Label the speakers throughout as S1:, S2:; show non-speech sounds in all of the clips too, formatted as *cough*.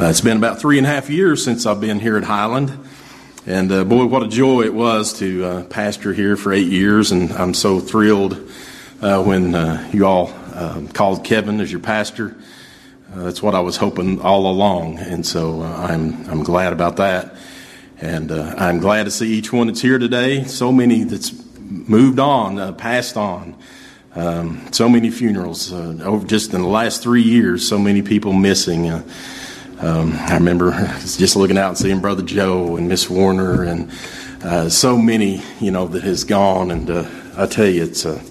S1: Uh, it's been about three and a half years since I've been here at Highland. And uh, boy, what a joy it was to uh, pastor here for eight years. And I'm so thrilled uh, when uh, you all um, called Kevin as your pastor. Uh, that's what I was hoping all along. And so I'm, I'm glad about that. And I'm glad to see each one that's here today. So many that's moved on, passed on. Um, so many funerals over just in the last three years. So many people missing. Um, I remember *laughs* just looking out and seeing Brother Joe and Miss Warner and uh, so many, you know, that has gone. And uh, I tell you, it's uh,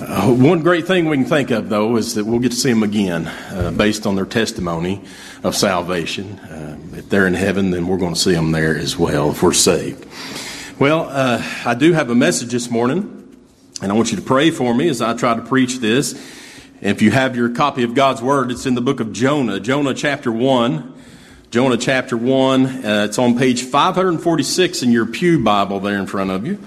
S1: uh, one great thing we can think of, though, is that we'll get to see them again uh, based on their testimony of salvation. Uh, if they're in heaven, then we're going to see them there as well if we're saved. Well, I do have a message this morning, and I want you to pray for me as I try to preach this. If you have your copy of God's Word, it's in the book of Jonah, Jonah chapter 1. Jonah chapter 1, uh, it's on page 546 in your Pew Bible there in front of you.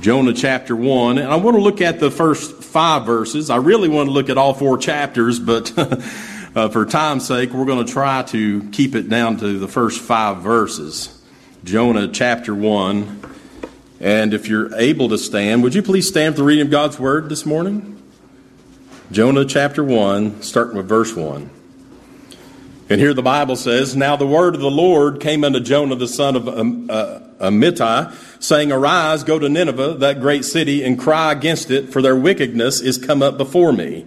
S1: Jonah chapter 1. And I want to look at the first five verses. I really want to look at all four chapters, but *laughs* uh, for time's sake, we're going to try to keep it down to the first five verses. Jonah chapter 1. And if you're able to stand, would you please stand for the reading of God's Word this morning? Jonah chapter 1, starting with verse 1. And here the Bible says, Now the word of the Lord came unto Jonah the son of uh, Amittai, saying, Arise, go to Nineveh, that great city, and cry against it, for their wickedness is come up before me.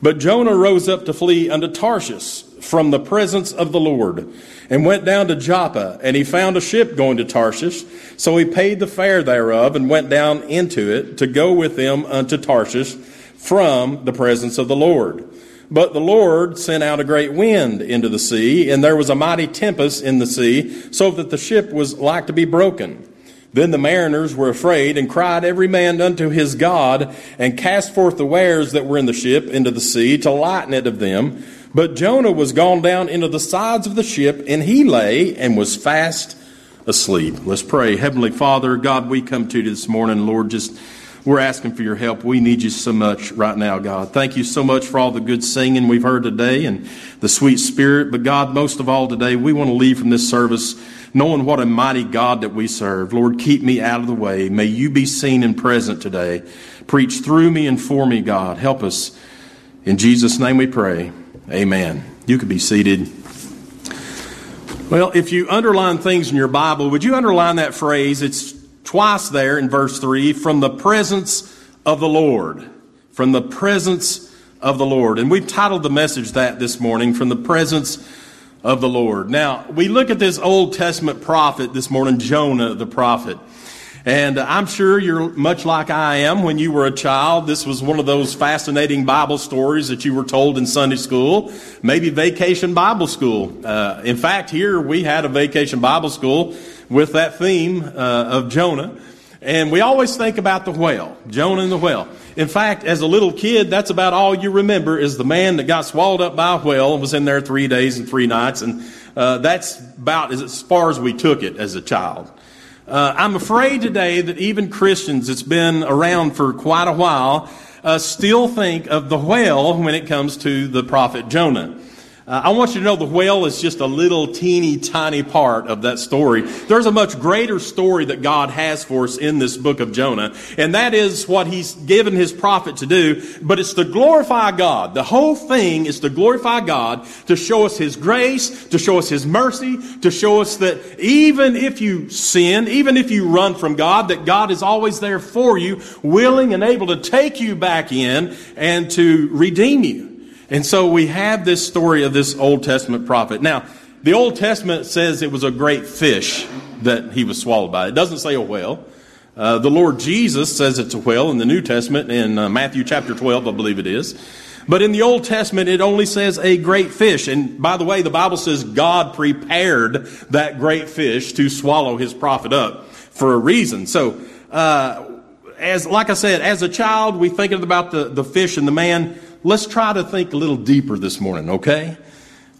S1: But Jonah rose up to flee unto Tarshish from the presence of the Lord, and went down to Joppa, and he found a ship going to Tarshish. So he paid the fare thereof, and went down into it to go with them unto Tarshish from the presence of the Lord. But the Lord sent out a great wind into the sea, and there was a mighty tempest in the sea, so that the ship was like to be broken. Then the mariners were afraid and cried every man unto his God, and cast forth the wares that were in the ship into the sea to lighten it of them. But Jonah was gone down into the sides of the ship, and he lay and was fast asleep. Let's pray. Heavenly Father, God, we come to you this morning, Lord, just we're asking for your help. We need you so much right now, God. Thank you so much for all the good singing we've heard today and the sweet spirit. But God, most of all today, we want to leave from this service knowing what a mighty God that we serve. Lord, keep me out of the way. May you be seen and present today. Preach through me and for me, God. Help us. In Jesus' name we pray. Amen. You can be seated. Well, if you underline things in your Bible, would you underline that phrase? It's twice there in verse 3 from the presence of the Lord. From the presence of the Lord. And we've titled the message that this morning, From the Presence of the Lord. Now, we look at this Old Testament prophet this morning, Jonah the prophet. And I'm sure you're much like I am when you were a child. This was one of those fascinating Bible stories that you were told in Sunday school, maybe vacation Bible school. Uh, in fact, here we had a vacation Bible school with that theme uh, of Jonah. And we always think about the whale, Jonah and the whale. In fact, as a little kid, that's about all you remember is the man that got swallowed up by a whale and was in there three days and three nights. And uh, that's about as far as we took it as a child. Uh, I'm afraid today that even Christians that's been around for quite a while uh, still think of the whale when it comes to the prophet Jonah. Uh, I want you to know the whale is just a little teeny tiny part of that story. There's a much greater story that God has for us in this book of Jonah, and that is what He's given His prophet to do, but it's to glorify God. The whole thing is to glorify God, to show us His grace, to show us His mercy, to show us that even if you sin, even if you run from God, that God is always there for you, willing and able to take you back in and to redeem you. And so we have this story of this Old Testament prophet. Now, the Old Testament says it was a great fish that he was swallowed by. It doesn't say a whale. Uh, the Lord Jesus says it's a whale in the New Testament, in uh, Matthew chapter 12, I believe it is. But in the Old Testament, it only says a great fish. And by the way, the Bible says God prepared that great fish to swallow his prophet up for a reason. So, uh, as, like I said, as a child, we think about the, the fish and the man let's try to think a little deeper this morning, okay?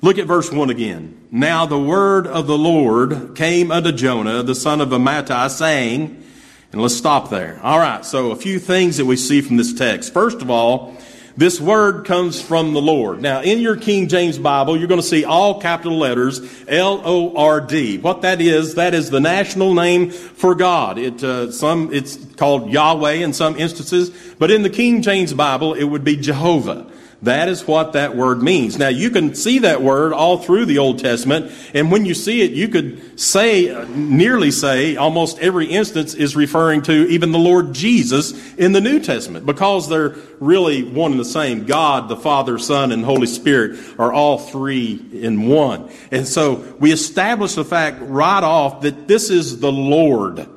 S1: Look at verse 1 again. Now the word of the Lord came unto Jonah, the son of Amittai, saying, and let's stop there. All right, so a few things that we see from this text. First of all, This word comes from the Lord. Now, in your King James Bible, you're going to see all capital letters L O R D. What that is, that is the national name for God. It uh, some it's called Yahweh in some instances, but in the King James Bible, it would be Jehovah. That is what that word means. Now, you can see that word all through the Old Testament, and when you see it, you could say, nearly say, almost every instance is referring to even the Lord Jesus in the New Testament, because they're really one and the same. God, the Father, Son, and Holy Spirit are all three in one. And so we establish the fact right off that this is the Lord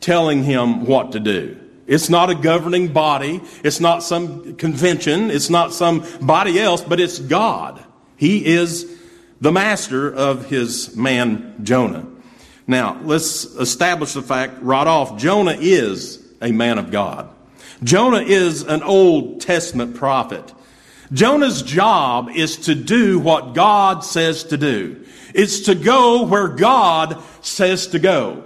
S1: telling him what to do. It's not a governing body. It's not some convention. It's not somebody else, but it's God. He is the master of his man Jonah. Now, let's establish the fact right off. Jonah is a man of God. Jonah is an Old Testament prophet. Jonah's job is to do what God says to do. It's to go where God says to go.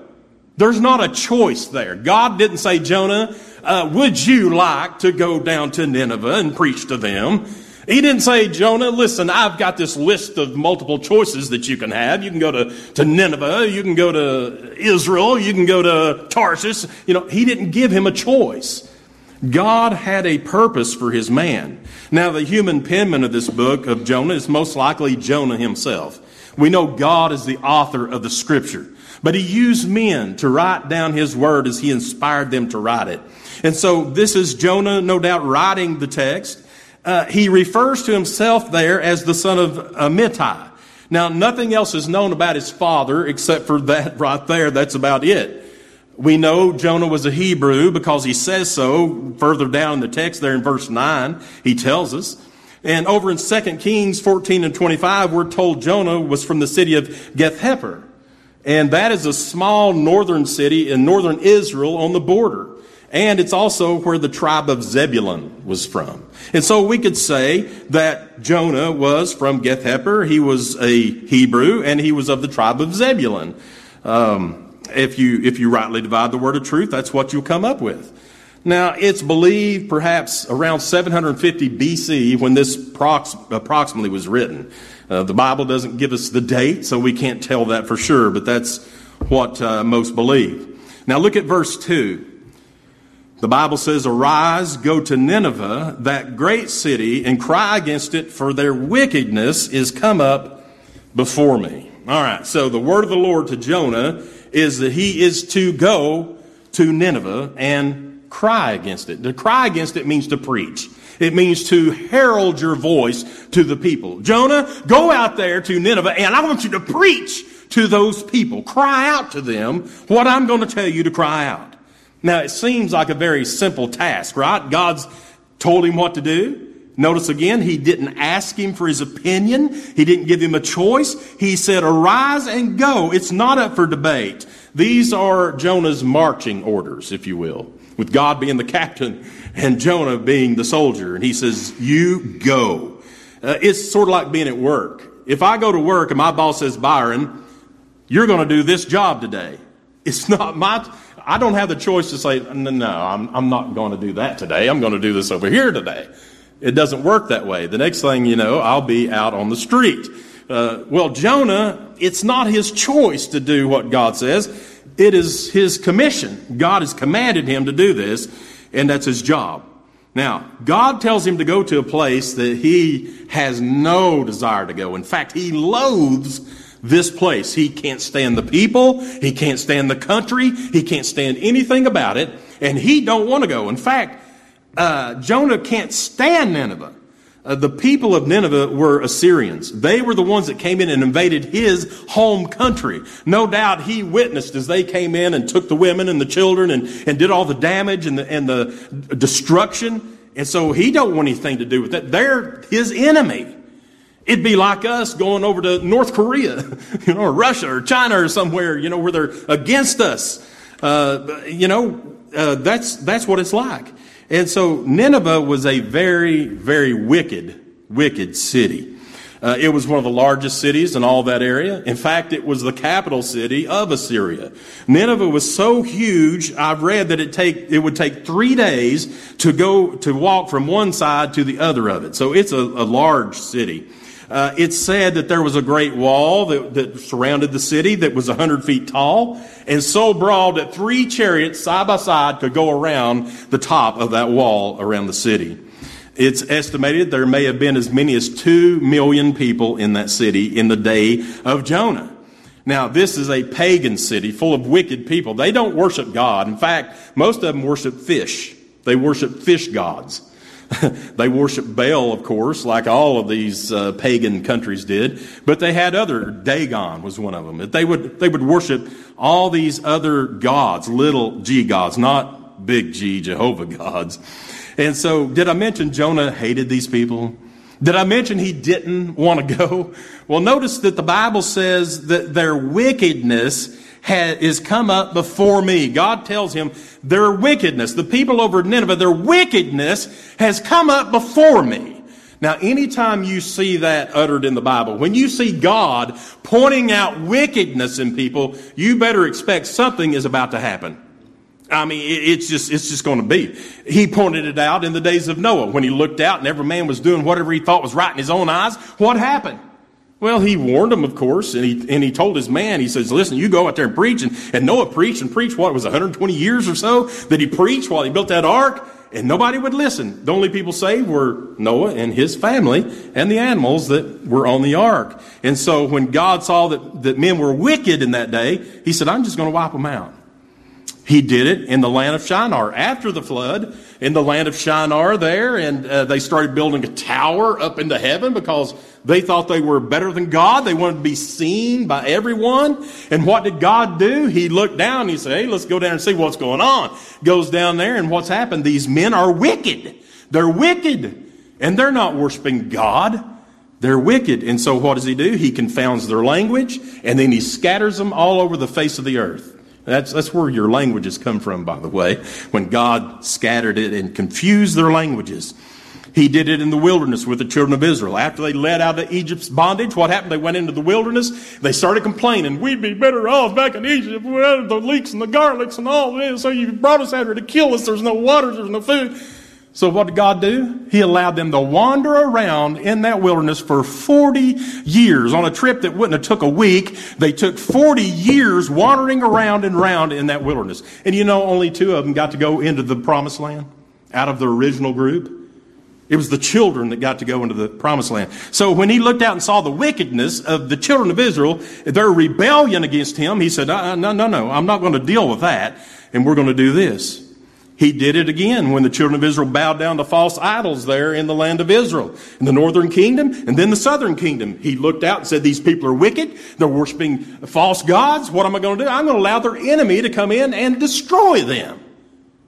S1: There's not a choice there. God didn't say, Jonah, uh, would you like to go down to Nineveh and preach to them? He didn't say, Jonah, listen, I've got this list of multiple choices that you can have. You can go to, to Nineveh, you can go to Israel, you can go to Tarshish. You know, he didn't give him a choice. God had a purpose for his man. Now, the human penman of this book of Jonah is most likely Jonah himself. We know God is the author of the scripture. But he used men to write down his word as he inspired them to write it. And so this is Jonah, no doubt, writing the text. Uh, he refers to himself there as the son of Amittai. Now, nothing else is known about his father except for that *laughs* right there. That's about it. We know Jonah was a Hebrew because he says so further down in the text there in verse 9. He tells us. And over in 2 Kings 14 and 25, we're told Jonah was from the city of Gath-hepher. And that is a small northern city in northern Israel on the border. And it's also where the tribe of Zebulun was from. And so we could say that Jonah was from Gath-hepher. He was a Hebrew and he was of the tribe of Zebulun. Um, if you, if you rightly divide the word of truth, that's what you'll come up with. Now, it's believed perhaps around 750 BC when this prox- approximately was written. Uh, the Bible doesn't give us the date, so we can't tell that for sure, but that's what uh, most believe. Now, look at verse 2. The Bible says, Arise, go to Nineveh, that great city, and cry against it, for their wickedness is come up before me. All right, so the word of the Lord to Jonah is that he is to go to Nineveh and cry against it. To cry against it means to preach. It means to herald your voice to the people. Jonah, go out there to Nineveh and I want you to preach to those people. Cry out to them what I'm going to tell you to cry out. Now, it seems like a very simple task, right? God's told him what to do. Notice again, he didn't ask him for his opinion. He didn't give him a choice. He said, arise and go. It's not up for debate. These are Jonah's marching orders, if you will, with God being the captain and Jonah being the soldier. And he says, You go. Uh, it's sort of like being at work. If I go to work and my boss says, Byron, you're going to do this job today. *laughs* It's not my, I don't have the choice to say, no, no I'm, I'm not going to do that today. I'm going to do this over here today. It doesn't work that way. The next thing you know, I'll be out on the street. Uh, well, Jonah, it's not his choice to do what God says. It is his commission. God has commanded him to do this and that's his job. Now, God tells him to go to a place that he has no desire to go. In fact, he loathes this place. He can't stand the people. He can't stand the country. He can't stand anything about it. And he don't want to go. In fact, uh, Jonah can't stand Nineveh. Uh, the people of Nineveh were Assyrians. They were the ones that came in and invaded his home country. No doubt he witnessed as they came in and took the women and the children and, and did all the damage and the, and the destruction. And so he don't want anything to do with that. They're his enemy. It'd be like us going over to North Korea, *laughs* you know, or Russia or China or somewhere, you know, where they're against us. Uh, you know, uh, that's, that's what it's like. And so Nineveh was a very, very wicked, wicked city. Uh, it was one of the largest cities in all that area. In fact, it was the capital city of Assyria. Nineveh was so huge, I've read that it take it would take three days to go to walk from one side to the other of it. So it's a, a large city. Uh, it's said that there was a great wall that, that surrounded the city that was 100 feet tall and so broad that three chariots side by side could go around the top of that wall around the city. It's estimated there may have been as many as two million people in that city in the day of Jonah. Now, this is a pagan city full of wicked people. They don't worship God. In fact, most of them worship fish. They worship fish gods. *laughs* they worship Baal, of course, like all of these uh, pagan countries did. But they had other. Dagon was one of them. They would they would worship all these other gods, little g gods, not big G Jehovah gods. And so, did I mention Jonah hated these people? Did I mention he didn't want to go? Well, notice that the Bible says that their wickedness has, is come up before me. God tells him their wickedness, the people over Nineveh, their wickedness has come up before me. Now, anytime you see that uttered in the Bible, when you see God pointing out wickedness in people, you better expect something is about to happen. I mean, it's just, it's just going to be. He pointed it out in the days of Noah when he looked out and every man was doing whatever he thought was right in his own eyes. What happened? Well, he warned them, of course, and he, and he told his man, he says, listen, you go out there and preach. And, and Noah preached and preached, what, it was 120 years or so that he preached while he built that ark? And nobody would listen. The only people saved were Noah and his family and the animals that were on the ark. And so when God saw that, that men were wicked in that day, he said, I'm just going to wipe them out. He did it in the land of Shinar after the flood, in the land of Shinar there, and uh, they started building a tower up into heaven because they thought they were better than God. They wanted to be seen by everyone. And what did God do? He looked down and he said, Hey, let's go down and see what's going on. Goes down there, and what's happened? These men are wicked. They're wicked. And they're not worshiping God. They're wicked. And so what does he do? He confounds their language, and then he scatters them all over the face of the earth. That's, that's where your languages come from, by the way, when God scattered it and confused their languages. He did it in the wilderness with the children of Israel. After they led out of Egypt's bondage, what happened? They went into the wilderness. They started complaining. We'd be better off back in Egypt without the leeks and the garlics and all this. So you brought us out here to kill us. There's no water. There's no food. So what did God do? He allowed them to wander around in that wilderness for 40 years. On a trip that wouldn't have took a week, they took 40 years wandering around and around in that wilderness. And you know, only two of them got to go into the promised land out of the original group. It was the children that got to go into the promised land. So when he looked out and saw the wickedness of the children of Israel, their rebellion against him, he said, uh, no, no, no, I'm not going to deal with that. And we're going to do this. He did it again when the children of Israel bowed down to false idols there in the land of Israel, in the northern kingdom and then the southern kingdom. He looked out and said, These people are wicked. They're worshiping false gods. What am I going to do? I'm going to allow their enemy to come in and destroy them.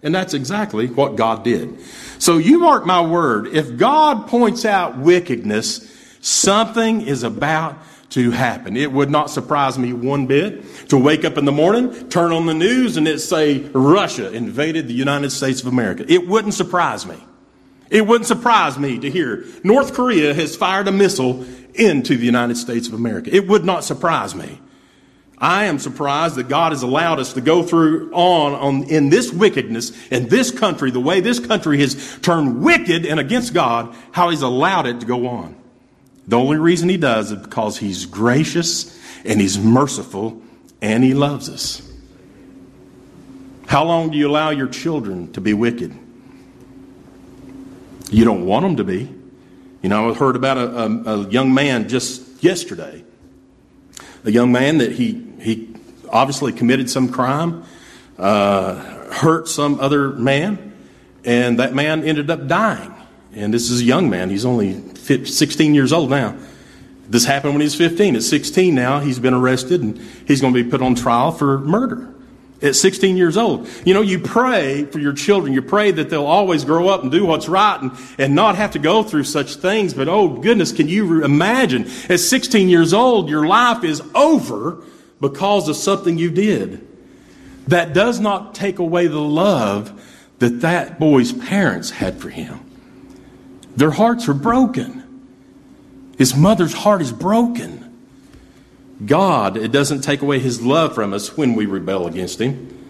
S1: And that's exactly what God did. So you mark my word, if God points out wickedness, something is about to happen. It would not surprise me one bit to wake up in the morning, turn on the news, and it say Russia invaded the United States of America. It wouldn't surprise me. It wouldn't surprise me to hear North Korea has fired a missile into the United States of America. It would not surprise me. I am surprised that God has allowed us to go through on, on in this wickedness in this country, the way this country has turned wicked and against God, how He's allowed it to go on. The only reason he does is because he's gracious and he's merciful and he loves us. How long do you allow your children to be wicked? You don't want them to be. You know, I heard about a, a, a young man just yesterday. A young man that he, he obviously committed some crime, uh, hurt some other man, and that man ended up dying. And this is a young man. He's only 16 years old now. This happened when he was 15. At 16 now, he's been arrested and he's going to be put on trial for murder at 16 years old. You know, you pray for your children. You pray that they'll always grow up and do what's right and, and not have to go through such things. But oh goodness, can you imagine at 16 years old, your life is over because of something you did. That does not take away the love that that boy's parents had for him. Their hearts are broken. His mother's heart is broken. God, it doesn't take away his love from us when we rebel against him,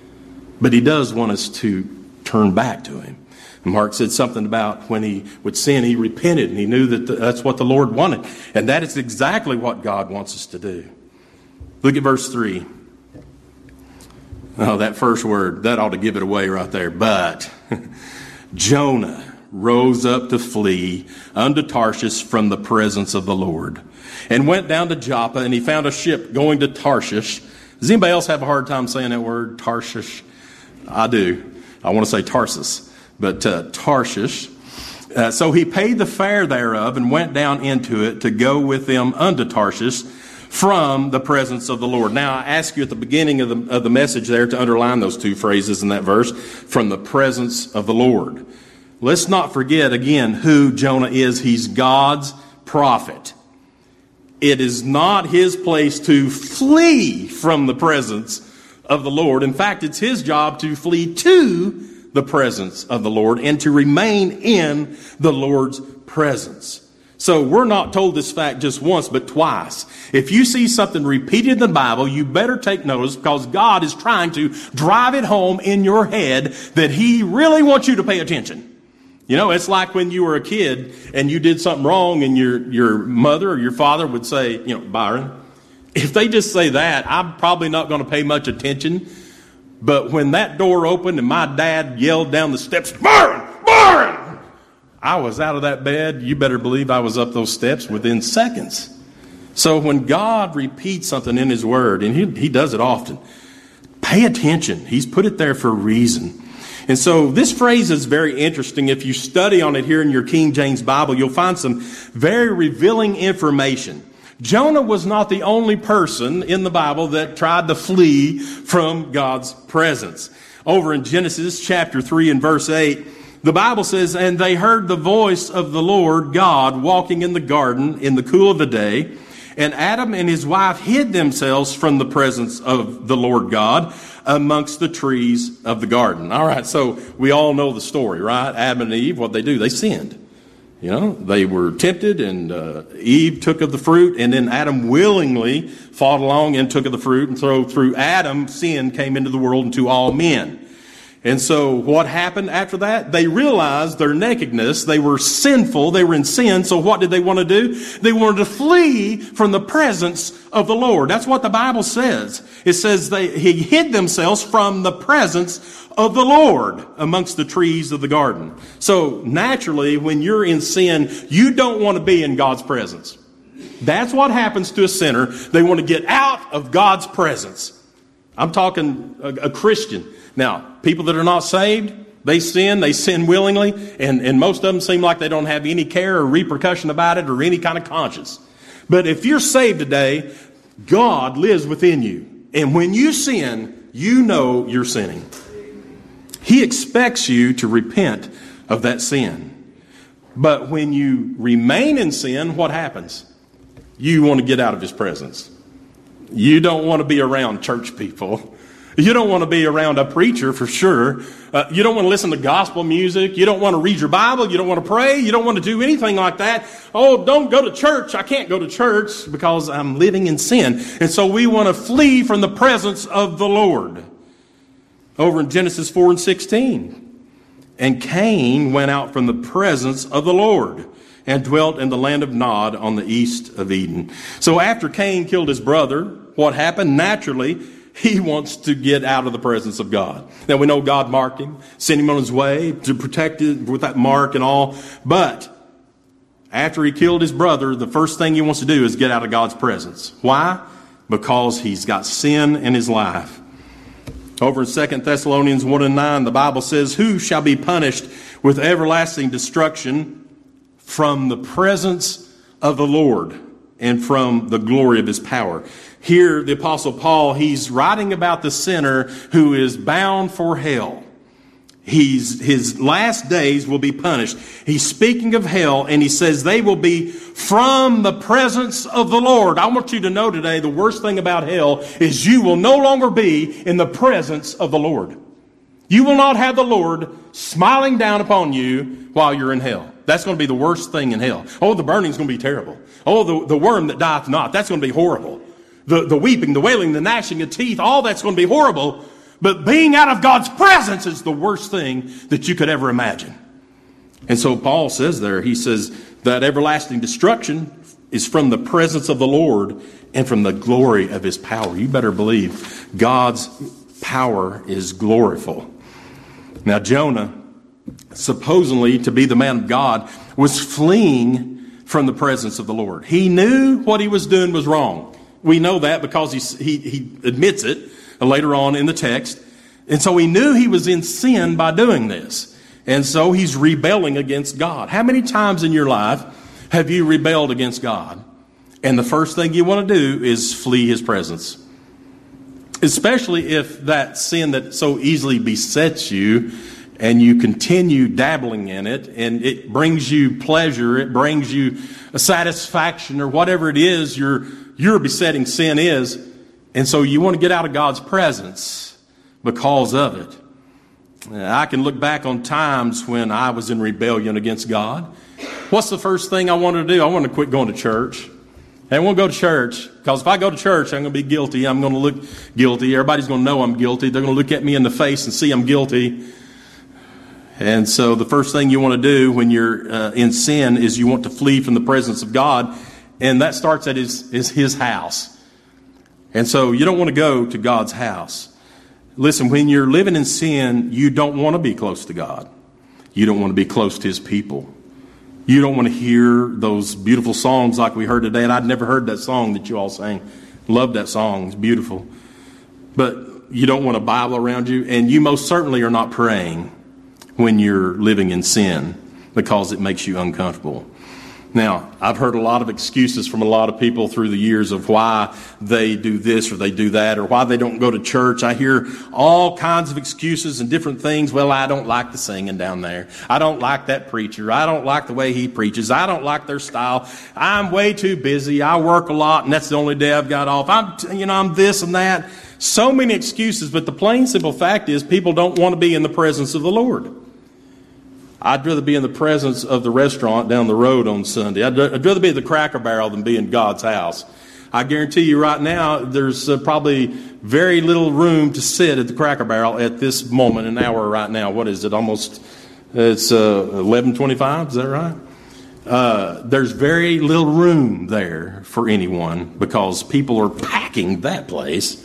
S1: but he does want us to turn back to him. Mark said something about when he would sin, he repented and he knew that that's what the Lord wanted. And that is exactly what God wants us to do. Look at verse 3. Oh, that first word, that ought to give it away right there. But *laughs* Jonah rose up to flee unto Tarshish from the presence of the Lord and went down to Joppa and he found a ship going to Tarshish. Does anybody else have a hard time saying that word, Tarshish? I do. I want to say Tarsus, but uh, Tarshish. Uh, so he paid the fare thereof and went down into it to go with them unto Tarshish from the presence of the Lord. Now, I ask you at the beginning of the, of the message there to underline those two phrases in that verse from the presence of the Lord. Let's not forget again who Jonah is. He's God's prophet. It is not his place to flee from the presence of the Lord. In fact, it's his job to flee to the presence of the Lord and to remain in the Lord's presence. So we're not told this fact just once, but twice. If you see something repeated in the Bible, you better take notice because God is trying to drive it home in your head that He really wants you to pay attention. You know, it's like when you were a kid and you did something wrong and your, your mother or your father would say, you know, Byron, if they just say that, I'm probably not going to pay much attention. But when that door opened and my dad yelled down the steps, Byron, Byron, I was out of that bed. You better believe I was up those steps within seconds. So when God repeats something in His Word, and He, he does it often, pay attention. He's put it there for a reason. And so this phrase is very interesting. If you study on it here in your King James Bible, you'll find some very revealing information. Jonah was not the only person in the Bible that tried to flee from God's presence. Over in Genesis chapter 3 and verse 8, the Bible says, And they heard the voice of the Lord God walking in the garden in the cool of the day. And Adam and his wife hid themselves from the presence of the Lord God amongst the trees of the garden. All right, so we all know the story, right? Adam and Eve, what they do? They sinned. You know, they were tempted, and uh, Eve took of the fruit, and then Adam willingly fought along and took of the fruit. And so through Adam, sin came into the world and to all men. And so what happened after that? They realized their nakedness. They were sinful. They were in sin. So what did they want to do? They wanted to flee from the presence of the Lord. That's what the Bible says. It says they he hid themselves from the presence of the Lord amongst the trees of the garden. So naturally, when you're in sin, you don't want to be in God's presence. That's what happens to a sinner. They want to get out of God's presence. I'm talking a, a Christian. Now, people that are not saved, they sin, they sin willingly, and, and most of them seem like they don't have any care or repercussion about it or any kind of conscience. But if you're saved today, God lives within you. And when you sin, you know you're sinning. He expects you to repent of that sin. But when you remain in sin, what happens? You want to get out of His presence. You don't want to be around church people. You don't want to be around a preacher for sure. Uh, you don't want to listen to gospel music. You don't want to read your Bible. You don't want to pray. You don't want to do anything like that. Oh, don't go to church. I can't go to church because I'm living in sin. And so we want to flee from the presence of the Lord. Over in Genesis 4 and 16. And Cain went out from the presence of the Lord and dwelt in the land of Nod on the east of Eden. So after Cain killed his brother, what happened? Naturally, he wants to get out of the presence of God. Now we know God marked him, sent him on his way to protect him with that mark and all. But after he killed his brother, the first thing he wants to do is get out of God's presence. Why? Because he's got sin in his life. Over in 2 Thessalonians 1 and 9, the Bible says, Who shall be punished with everlasting destruction from the presence of the Lord and from the glory of his power? Here, the apostle Paul, he's writing about the sinner who is bound for hell. He's, his last days will be punished. He's speaking of hell and he says they will be from the presence of the Lord. I want you to know today the worst thing about hell is you will no longer be in the presence of the Lord. You will not have the Lord smiling down upon you while you're in hell. That's going to be the worst thing in hell. Oh, the burning's going to be terrible. Oh, the, the worm that dieth not. That's going to be horrible. The, the weeping, the wailing, the gnashing of teeth, all that's going to be horrible. But being out of God's presence is the worst thing that you could ever imagine. And so Paul says there, he says that everlasting destruction is from the presence of the Lord and from the glory of his power. You better believe God's power is gloriful. Now, Jonah, supposedly to be the man of God, was fleeing from the presence of the Lord. He knew what he was doing was wrong. We know that because he, he, he admits it later on in the text. And so he knew he was in sin by doing this. And so he's rebelling against God. How many times in your life have you rebelled against God? And the first thing you want to do is flee his presence. Especially if that sin that so easily besets you and you continue dabbling in it and it brings you pleasure, it brings you a satisfaction or whatever it is your, your besetting sin is. And so you want to get out of God's presence because of it. I can look back on times when I was in rebellion against God. What's the first thing I wanted to do? I wanted to quit going to church. I won't go to church because if I go to church, I'm going to be guilty. I'm going to look guilty. Everybody's going to know I'm guilty. They're going to look at me in the face and see I'm guilty. And so the first thing you want to do when you're uh, in sin is you want to flee from the presence of God. And that starts at his, his, his house. And so you don't want to go to God's house. Listen, when you're living in sin, you don't want to be close to God. You don't want to be close to His people. You don't want to hear those beautiful songs like we heard today. And I'd never heard that song that you all sang. Love that song. It's beautiful. But you don't want a Bible around you. And you most certainly are not praying when you're living in sin because it makes you uncomfortable. Now, I've heard a lot of excuses from a lot of people through the years of why they do this or they do that or why they don't go to church. I hear all kinds of excuses and different things. Well, I don't like the singing down there. I don't like that preacher. I don't like the way he preaches. I don't like their style. I'm way too busy. I work a lot and that's the only day I've got off. I'm, you know, I'm this and that. So many excuses, but the plain simple fact is people don't want to be in the presence of the Lord. I'd rather be in the presence of the restaurant down the road on Sunday. I'd, I'd rather be at the Cracker Barrel than be in God's house. I guarantee you right now, there's uh, probably very little room to sit at the Cracker Barrel at this moment, an hour right now. What is it? Almost, it's uh, 11:25. Is that right? Uh, there's very little room there for anyone because people are packing that place,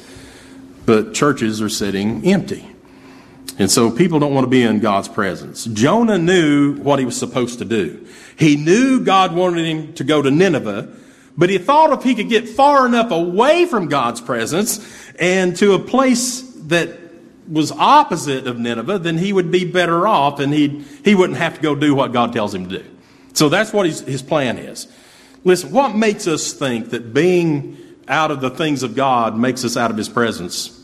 S1: but churches are sitting empty. And so people don't want to be in God's presence. Jonah knew what he was supposed to do. He knew God wanted him to go to Nineveh, but he thought if he could get far enough away from God's presence and to a place that was opposite of Nineveh, then he would be better off and he he wouldn't have to go do what God tells him to do. So that's what his, his plan is. Listen, what makes us think that being out of the things of God makes us out of his presence?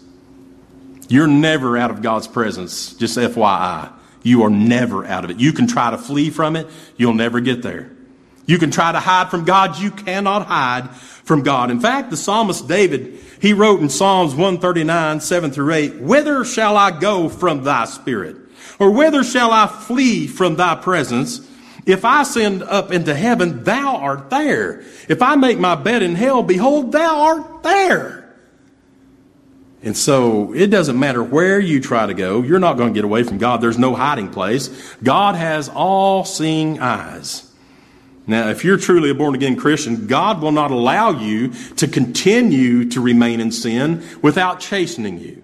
S1: You're never out of God's presence, just FYI. You are never out of it. You can try to flee from it, you'll never get there. You can try to hide from God, you cannot hide from God. In fact, the psalmist David, he wrote in Psalms 139, 7 through 8, Whither shall I go from thy spirit? Or whither shall I flee from thy presence? If I ascend up into heaven, thou art there. If I make my bed in hell, behold, thou art there. And so it doesn't matter where you try to go, you're not going to get away from God. There's no hiding place. God has all seeing eyes. Now, if you're truly a born again Christian, God will not allow you to continue to remain in sin without chastening you.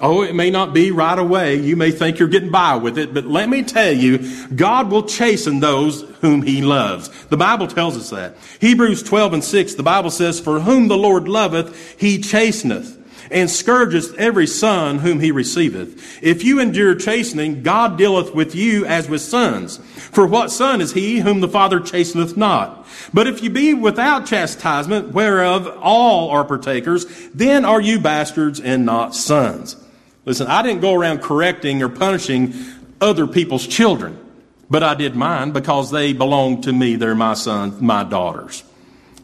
S1: Oh, it may not be right away. You may think you're getting by with it, but let me tell you, God will chasten those whom he loves. The Bible tells us that. Hebrews 12 and 6, the Bible says, For whom the Lord loveth, he chasteneth and scourgeth every son whom he receiveth. If you endure chastening, God dealeth with you as with sons. For what son is he whom the Father chasteneth not? But if you be without chastisement, whereof all are partakers, then are you bastards and not sons. Listen, I didn't go around correcting or punishing other people's children, but I did mine because they belong to me. They're my sons, my daughters.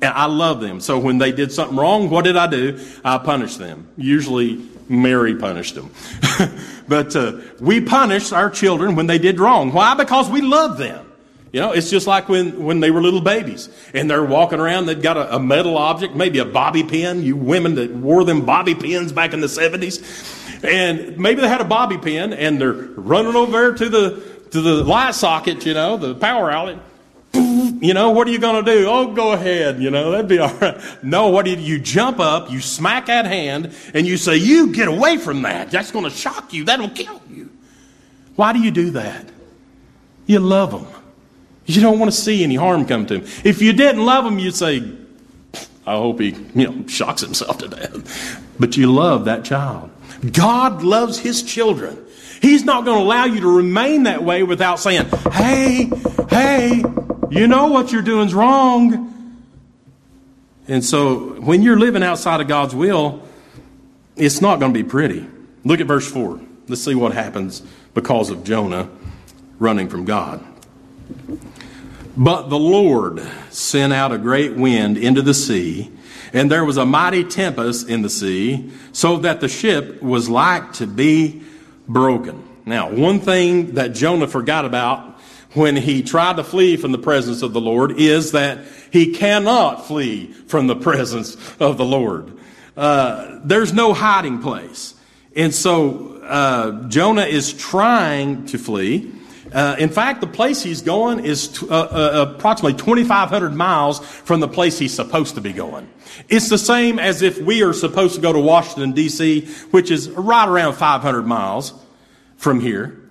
S1: And I love them. So when they did something wrong, what did I do? I punished them. Usually Mary punished them. *laughs* but uh, we punish our children when they did wrong. Why? Because we love them. You know, it's just like when, when they were little babies and they're walking around, they've got a, a metal object, maybe a bobby pin. You women that wore them bobby pins back in the 70s. And maybe they had a bobby pin and they're running over to the, to the light socket, you know, the power outlet. You know, what are you going to do? Oh, go ahead. You know, that'd be *laughs* all right. No, what do you, you jump up, you smack that hand, and you say, You get away from that. That's going to shock you. That'll kill you. Why do you do that? You love them. You don't want to see any harm come to him. If you didn't love him, you'd say, I hope he, you know, shocks himself to death. But you love that child. God loves his children. He's not going to allow you to remain that way without saying, hey, hey, you know what you're doing is wrong. And so when you're living outside of God's will, it's not going to be pretty. Look at verse 4. Let's see what happens because of Jonah running from God. But the Lord sent out a great wind into the sea, and there was a mighty tempest in the sea, so that the ship was like to be broken. Now, one thing that Jonah forgot about when he tried to flee from the presence of the Lord is that he cannot flee from the *laughs* presence of the Lord. Uh, there's no hiding place. And so uh, Jonah is trying to flee. Uh, in fact, the place he's going is t- uh, uh, approximately 2,500 miles from the place he's supposed to be going. It's the same as if we are supposed to go to Washington, D.C., which is right around 500 miles from here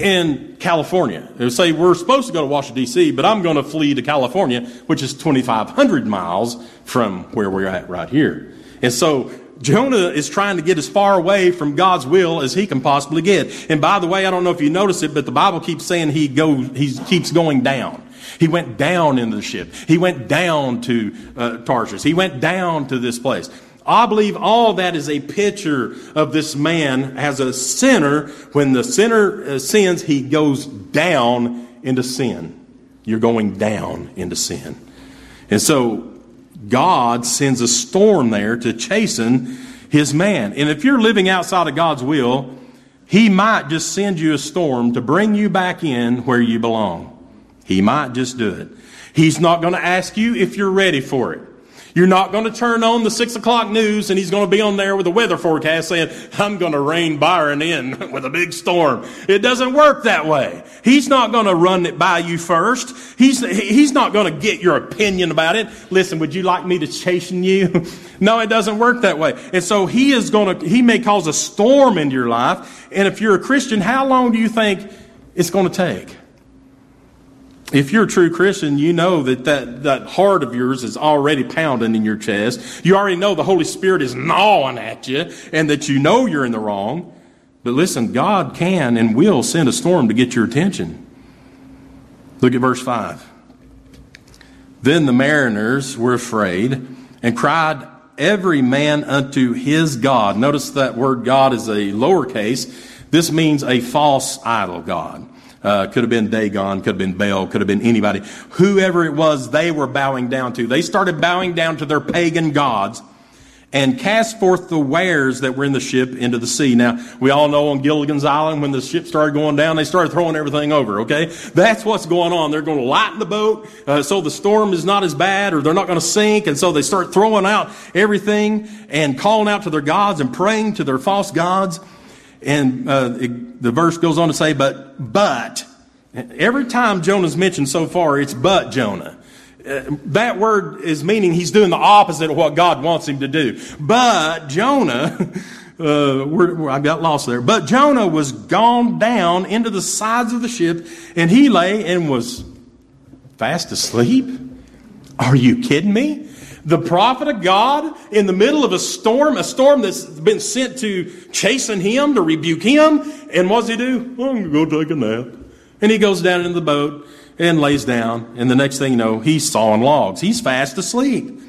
S1: in California. They say we're supposed to go to Washington, D.C., but I'm going to flee to California, which is 2,500 miles from where we're at right here. And so Jonah is trying to get as far away from God's will as he can possibly get. And by the way, I don't know if you notice it, but the Bible keeps saying he goes, he keeps going down. He went down into the ship. He went down to uh, Tarshish. He went down to this place. I believe all that is a picture of this man as a sinner. When the sinner uh, sins, he goes down into sin. You're going down into sin. And so God sends a storm there to chasten his man. And if you're living outside of God's will, he might just send you a storm to bring you back in where you belong. He might just do it. He's not going to ask you if you're ready for it. You're not going to turn on the six o'clock news and he's going to be on there with a weather forecast saying, I'm going to rein Byron in *laughs* with a big storm. It doesn't work that way. He's not going to run it by you first. He's, he's not going to get your opinion about it. Listen, would you like me to chasten you? *laughs* no, it doesn't work that way. And so he is going to, he may cause a storm into your life. And if you're a Christian, how long do you think it's going to take? If you're a true Christian, you know that, that that heart of yours is already pounding in your chest. You already know the Holy Spirit is gnawing at you and that you know you're in the wrong. But listen, God can and will send a storm to get your attention. Look at verse 5. Then the mariners were afraid and cried every man unto his God. Notice that word God is a lowercase. This means a false idol God. Uh, could have been Dagon, could have been Baal, could have been anybody. Whoever it was, they were bowing down to. They started bowing down to their pagan gods and cast forth the wares that were in the ship into the sea. Now, we all know on Gilligan's Island, when the ship started going down, they started throwing everything over, okay? That's what's going on. They're going to lighten the boat uh, so the storm is not as bad or they're not going to sink. And so they start throwing out everything and calling out to their gods and praying to their false gods. And uh, it, the verse goes on to say, but, but, every time Jonah's mentioned so far, it's but Jonah. Uh, that word is meaning he's doing the opposite of what God wants him to do. But Jonah, *laughs* uh, we're, we're, I got lost there. But Jonah was gone down into the sides of the ship, and he lay and was fast asleep. Are you kidding me? The prophet of God in the middle of a storm, a storm that's been sent to chasten him, to rebuke him. And what does he do? I'm going to go take a nap. And he goes down into the boat and lays down. And the next thing you know, he's sawing logs. He's fast asleep.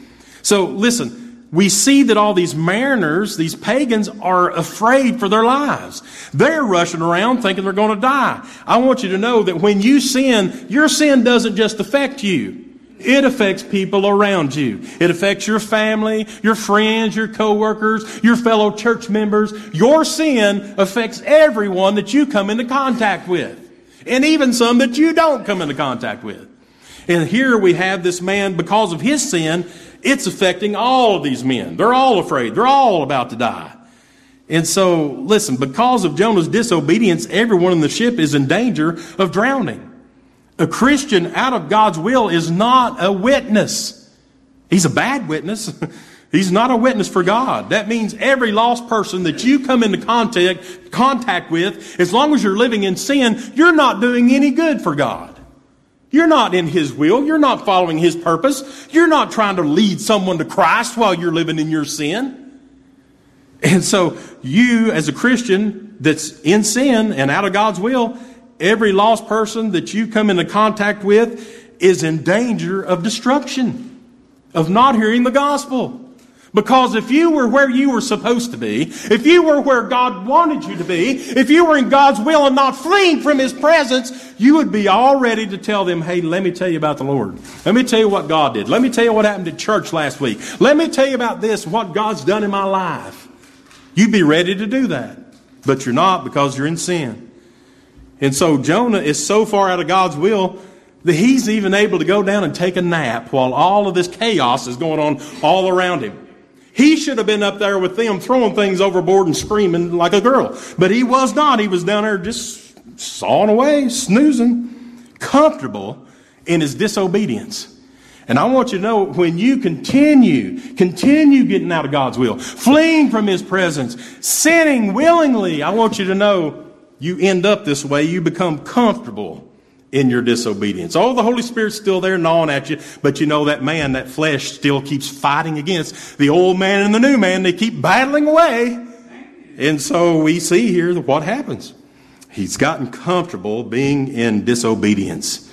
S1: So listen, we see that all these mariners, these pagans, are afraid for their lives. They're rushing around thinking they're going to die. I want you to know that when you sin, your sin doesn't just affect you. It affects people around you. It affects your family, your friends, your coworkers, your fellow church members. Your sin affects everyone that you come into contact with. and even some that you don't come into contact with. And here we have this man, because of his sin, it's affecting all of these men. They're all afraid. They're all about to die. And so, listen, because of Jonah's disobedience, everyone in the ship is in danger of drowning. A Christian out of God's will is not a witness. He's a bad witness. *laughs* He's not a witness for God. That means every lost person that you come into contact, contact with, as long as you're living in sin, you're not doing any good for God. You're not in His will. You're not following His purpose. You're not trying to lead someone to Christ while you're living in your sin. And so you, as a Christian that's in sin and out of God's will, every lost person that you come into contact with is in danger of destruction, of not hearing the gospel. Because if you were where you were supposed to be, if you were where God wanted you to be, if you were in God's will and not fleeing from His presence, you would be all ready to tell them, hey, let me tell you about the Lord. Let me tell you what God did. Let me tell you what happened at church last week. Let me tell you about this, what God's done in my life. You'd be ready to do that. But you're not because you're in sin. And so Jonah is so far out of God's will that he's even able to go down and take a nap while all of this chaos is going on all around him. He should have been up there with them throwing things overboard and screaming like a girl. But he was not. He was down there just sawing away, snoozing, comfortable in his disobedience. And I want you to know when you continue, continue getting out of God's will, fleeing from His presence, sinning willingly, I want you to know you end up this way. You become comfortable in your disobedience. Oh, the Holy Spirit's still there gnawing at you, but you know that man, that flesh still keeps fighting against the old man and the new man. They keep battling away. And so we see here what happens. He's gotten comfortable being in disobedience.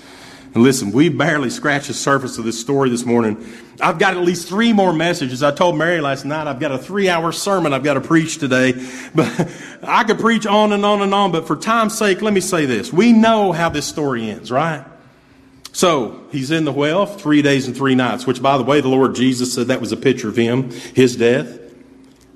S1: And listen, we barely scratched the surface of this story this morning. I've got at least three more messages. I told Mary last night I've got a three hour sermon I've got to preach today. *laughs* But I could preach on and on and on, but for time's sake, let me say this. We know how this story ends, right? So he's in the well three days and three nights, which by the way, the Lord Jesus said that was a picture of him, his death.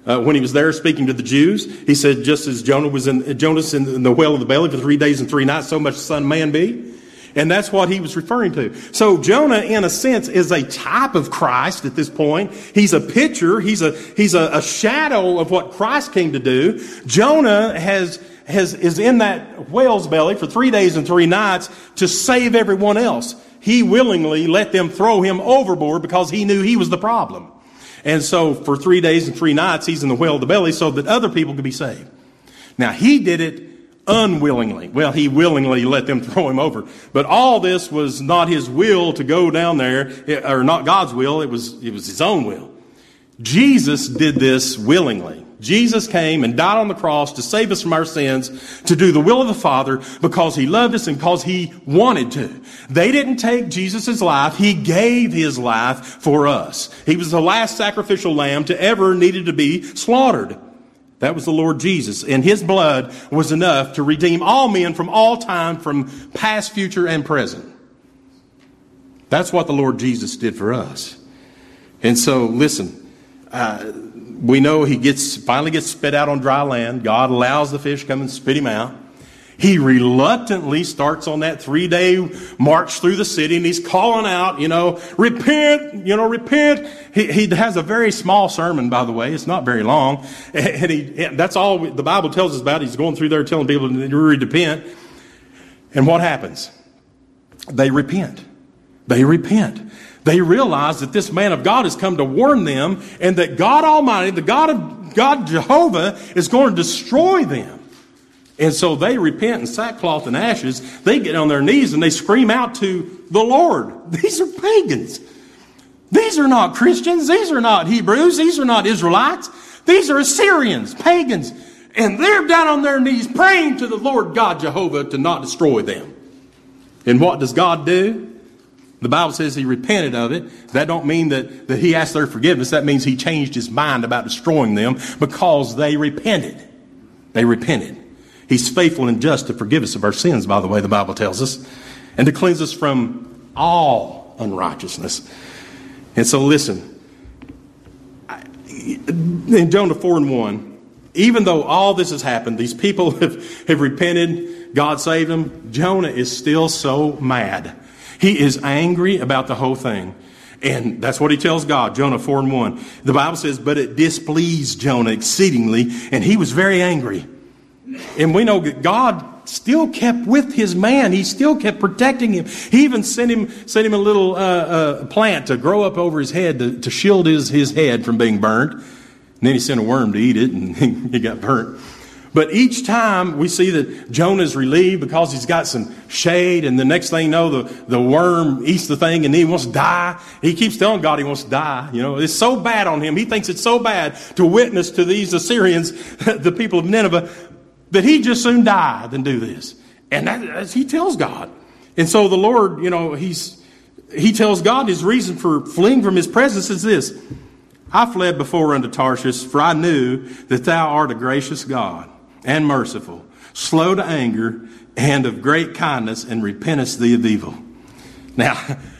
S1: Uh, when he was there speaking to the Jews, he said, just as Jonah was in, Jonas in the well of the belly for three days and three nights, so much the Son Man be. And that's what he was referring to. So Jonah, in a sense, is a type of Christ at this point. He's a picture. He's a, he's a, a shadow of what Christ came to do. Jonah has, has, is in that whale's belly for three days and three nights to save everyone else. He willingly let them throw him overboard because he knew he was the problem. And so for three days and three nights, he's in the whale of the belly so that other people could be saved. Now he did it unwillingly. Well, he willingly let them *laughs* throw him over. But all this was not his will to go down there, eh, or not God's will, it was, it was his own will. Jesus did this willingly. Jesus came and died on the cross to save us from our sins, to do the will of the Father because he loved us and because he wanted to. They didn't take Jesus' life. He gave his life for us. He was the last sacrificial lamb to ever needed to be slaughtered. That was the Lord Jesus. And his blood was enough to redeem all men from all time, from past, future, and present. That's what the Lord Jesus did for us. And so, listen, uh, we know he gets finally gets spit out on dry land. God allows the fish come and spit him out. He reluctantly starts on that three day march through the city and he's calling out, you know, repent, you know, repent. He, he has a very small sermon, by the way. It's not very long. *laughs* And he, that's all the Bible tells us about. He's going through there telling people to repent. And what happens? They repent. They repent. They realize that this man of God has come to warn them and that God Almighty, the God of God Jehovah, is going to destroy them. And so they repent in sackcloth and ashes. They get on their knees and they scream out to the Lord. *laughs* These are pagans. These are not Christians. These are not Hebrews. These are not Israelites. These are Assyrians, pagans. And they're down on their knees praying to the Lord God Jehovah to not destroy them. And what does God do? The Bible says he repented of it. That don't mean that, that he asked their forgiveness. That means he changed his mind about destroying them because they repented. They repented. He's faithful and just to forgive us of our sins, by the way, the Bible tells us, and to cleanse us from all unrighteousness. And so, listen, in Jonah 4 and 1, even though all this has happened, these people *laughs* have, have repented, God saved them, Jonah is still so mad. He is angry about the whole thing. And that's what he tells God, Jonah 4 and 1. The Bible says, but it displeased Jonah exceedingly, and he was very angry. And we know that God still kept with his man. He still kept protecting him. He even sent him, sent him a little uh, uh, plant to grow up over his head to, to shield his, his head from being burned. And then he sent a worm to eat it, and *laughs* he got burnt. But each time we see that Jonah's relieved because he's got some shade, and the next thing you know, the, the worm eats the thing and he wants to die. He keeps telling God he wants to die. You know, it's so bad on him. He thinks it's so bad to witness to these Assyrians, *laughs* the people of Nineveh, that he'd just soon die than do this. And that, he tells God. And so the Lord, you know, he's, he tells God his reason for fleeing from his presence is this. I fled before unto Tarshish, for I knew that thou art a gracious God and merciful, slow to anger, and of great kindness, and repentest thee of evil. Now, *laughs*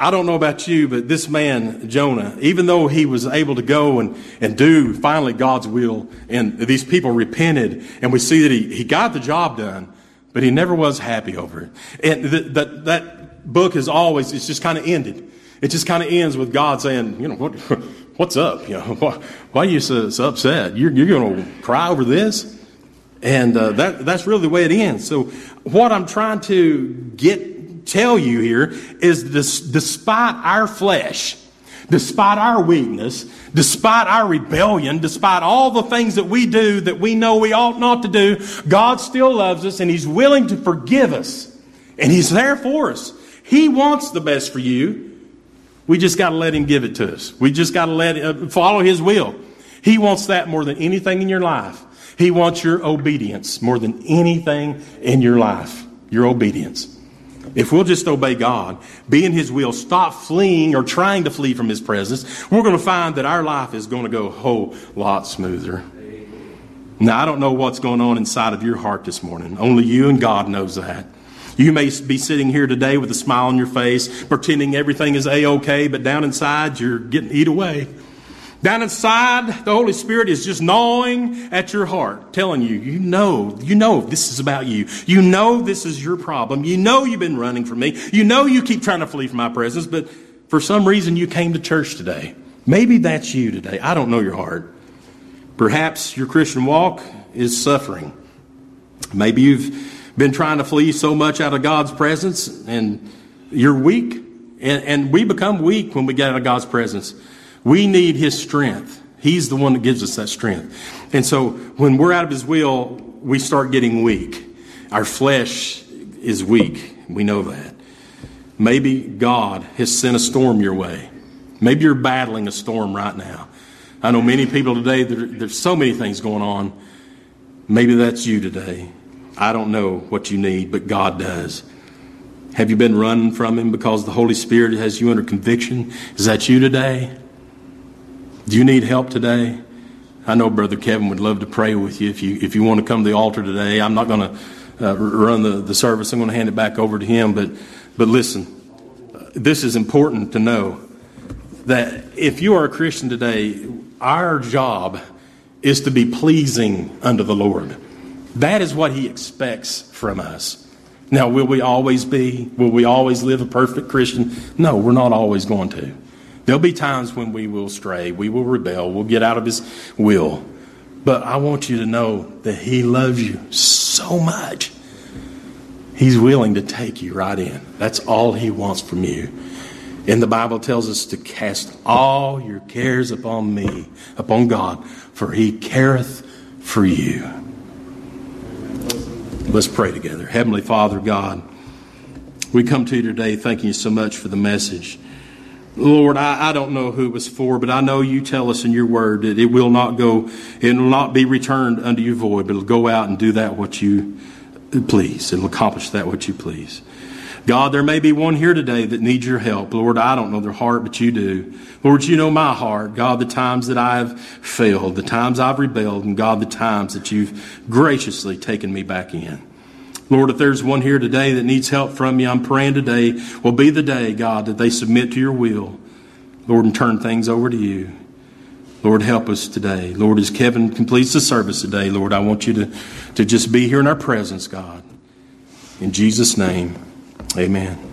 S1: I don't know about you, but this man, Jonah, even though he was able to go and, and do finally God's will, and these people repented, and we see that he, he got the job done, but he never was happy over it. And that, that book is always, it's just kind of ended. It just kind of ends with God saying, you know, what, *laughs* what's up? You know, *laughs* why, why are you so, so upset? You're, you're going to cry over this? And uh, that, that's really the way it ends. So what I'm trying to get, tell you here is this, despite our flesh, despite our weakness, despite our rebellion, despite all the things that we do that we know we ought not to do, God still loves us and He's willing to forgive us. And He's there for us. He wants the best for you. We just got to let Him give it to us. We just got to let uh, follow His will. He wants that more than anything in your life. He wants your obedience more than anything in your life. Your obedience. If we'll just obey God, be in His will, stop fleeing or trying to flee from His presence, we're going to find that our life is going to go a whole lot smoother. Now, I don't know what's going on inside of your heart this morning. Only you and God knows that. You may be sitting here today with a smile on your face, pretending everything is A-OK, but down inside, you're getting eat away. Down inside, the Holy Spirit is just gnawing at your heart, telling you, you know, you know this is about you. You know this is your problem. You know you've been running from me. You know you keep trying to flee from my presence, but for some reason you came to church today. Maybe that's you today. I don't know your heart. Perhaps your Christian walk is suffering. Maybe you've been trying to flee so much out of God's presence and you're weak. And, and we become weak when we get out of God's presence. We need His strength. He's the one that gives us that strength. And so when we're out of His will, we start getting weak. Our flesh is weak. We know that. Maybe God has sent a storm your way. Maybe you're battling a storm right now. I know many people today, there's so many things going on. Maybe that's you today. I don't know what you need, but God does. Have you been running from Him because the Holy Spirit has you under conviction? Is that you today? Do you need help today? I know Brother Kevin would love to pray with you if you if you want to come to the altar today. I'm not going to uh, run the, the service. I'm going to hand it back over to him. But but listen, this is important to know that if you are a Christian today, our job is to be pleasing unto the Lord. That is what He expects from us. Now, will we always be? Will we always live a perfect Christian? No, we're not always going to. There'll be times when we will stray, we will rebel, we'll get out of His will. But I want you to know that He loves you so much. He's willing to take you right in. That's all He wants from you. And the Bible tells us to cast all your cares upon me, upon God, for He careth for you. Let's pray together. Heavenly Father, God, we come to you today thanking you so much for the message. Lord, I, I, don't know who it was for, but I know you tell us in your word that it will not go, it will not be returned unto you void, but it'll go out and do that what you please. It'll accomplish that what you please. God, there may be one here today that needs your help. Lord, I don't know their heart, but you do. Lord, you know my heart. God, the times that I've failed, the times I've rebelled, and God, the times that you've graciously taken me back in. Lord, if there's one here today that needs help from you, I'm praying today will be the day, God, that they submit to your will, Lord, and turn things over to you. Lord, help us today. Lord, as Kevin completes the service today, Lord, I want you to, to just be here in our presence, God. In Jesus' name, amen.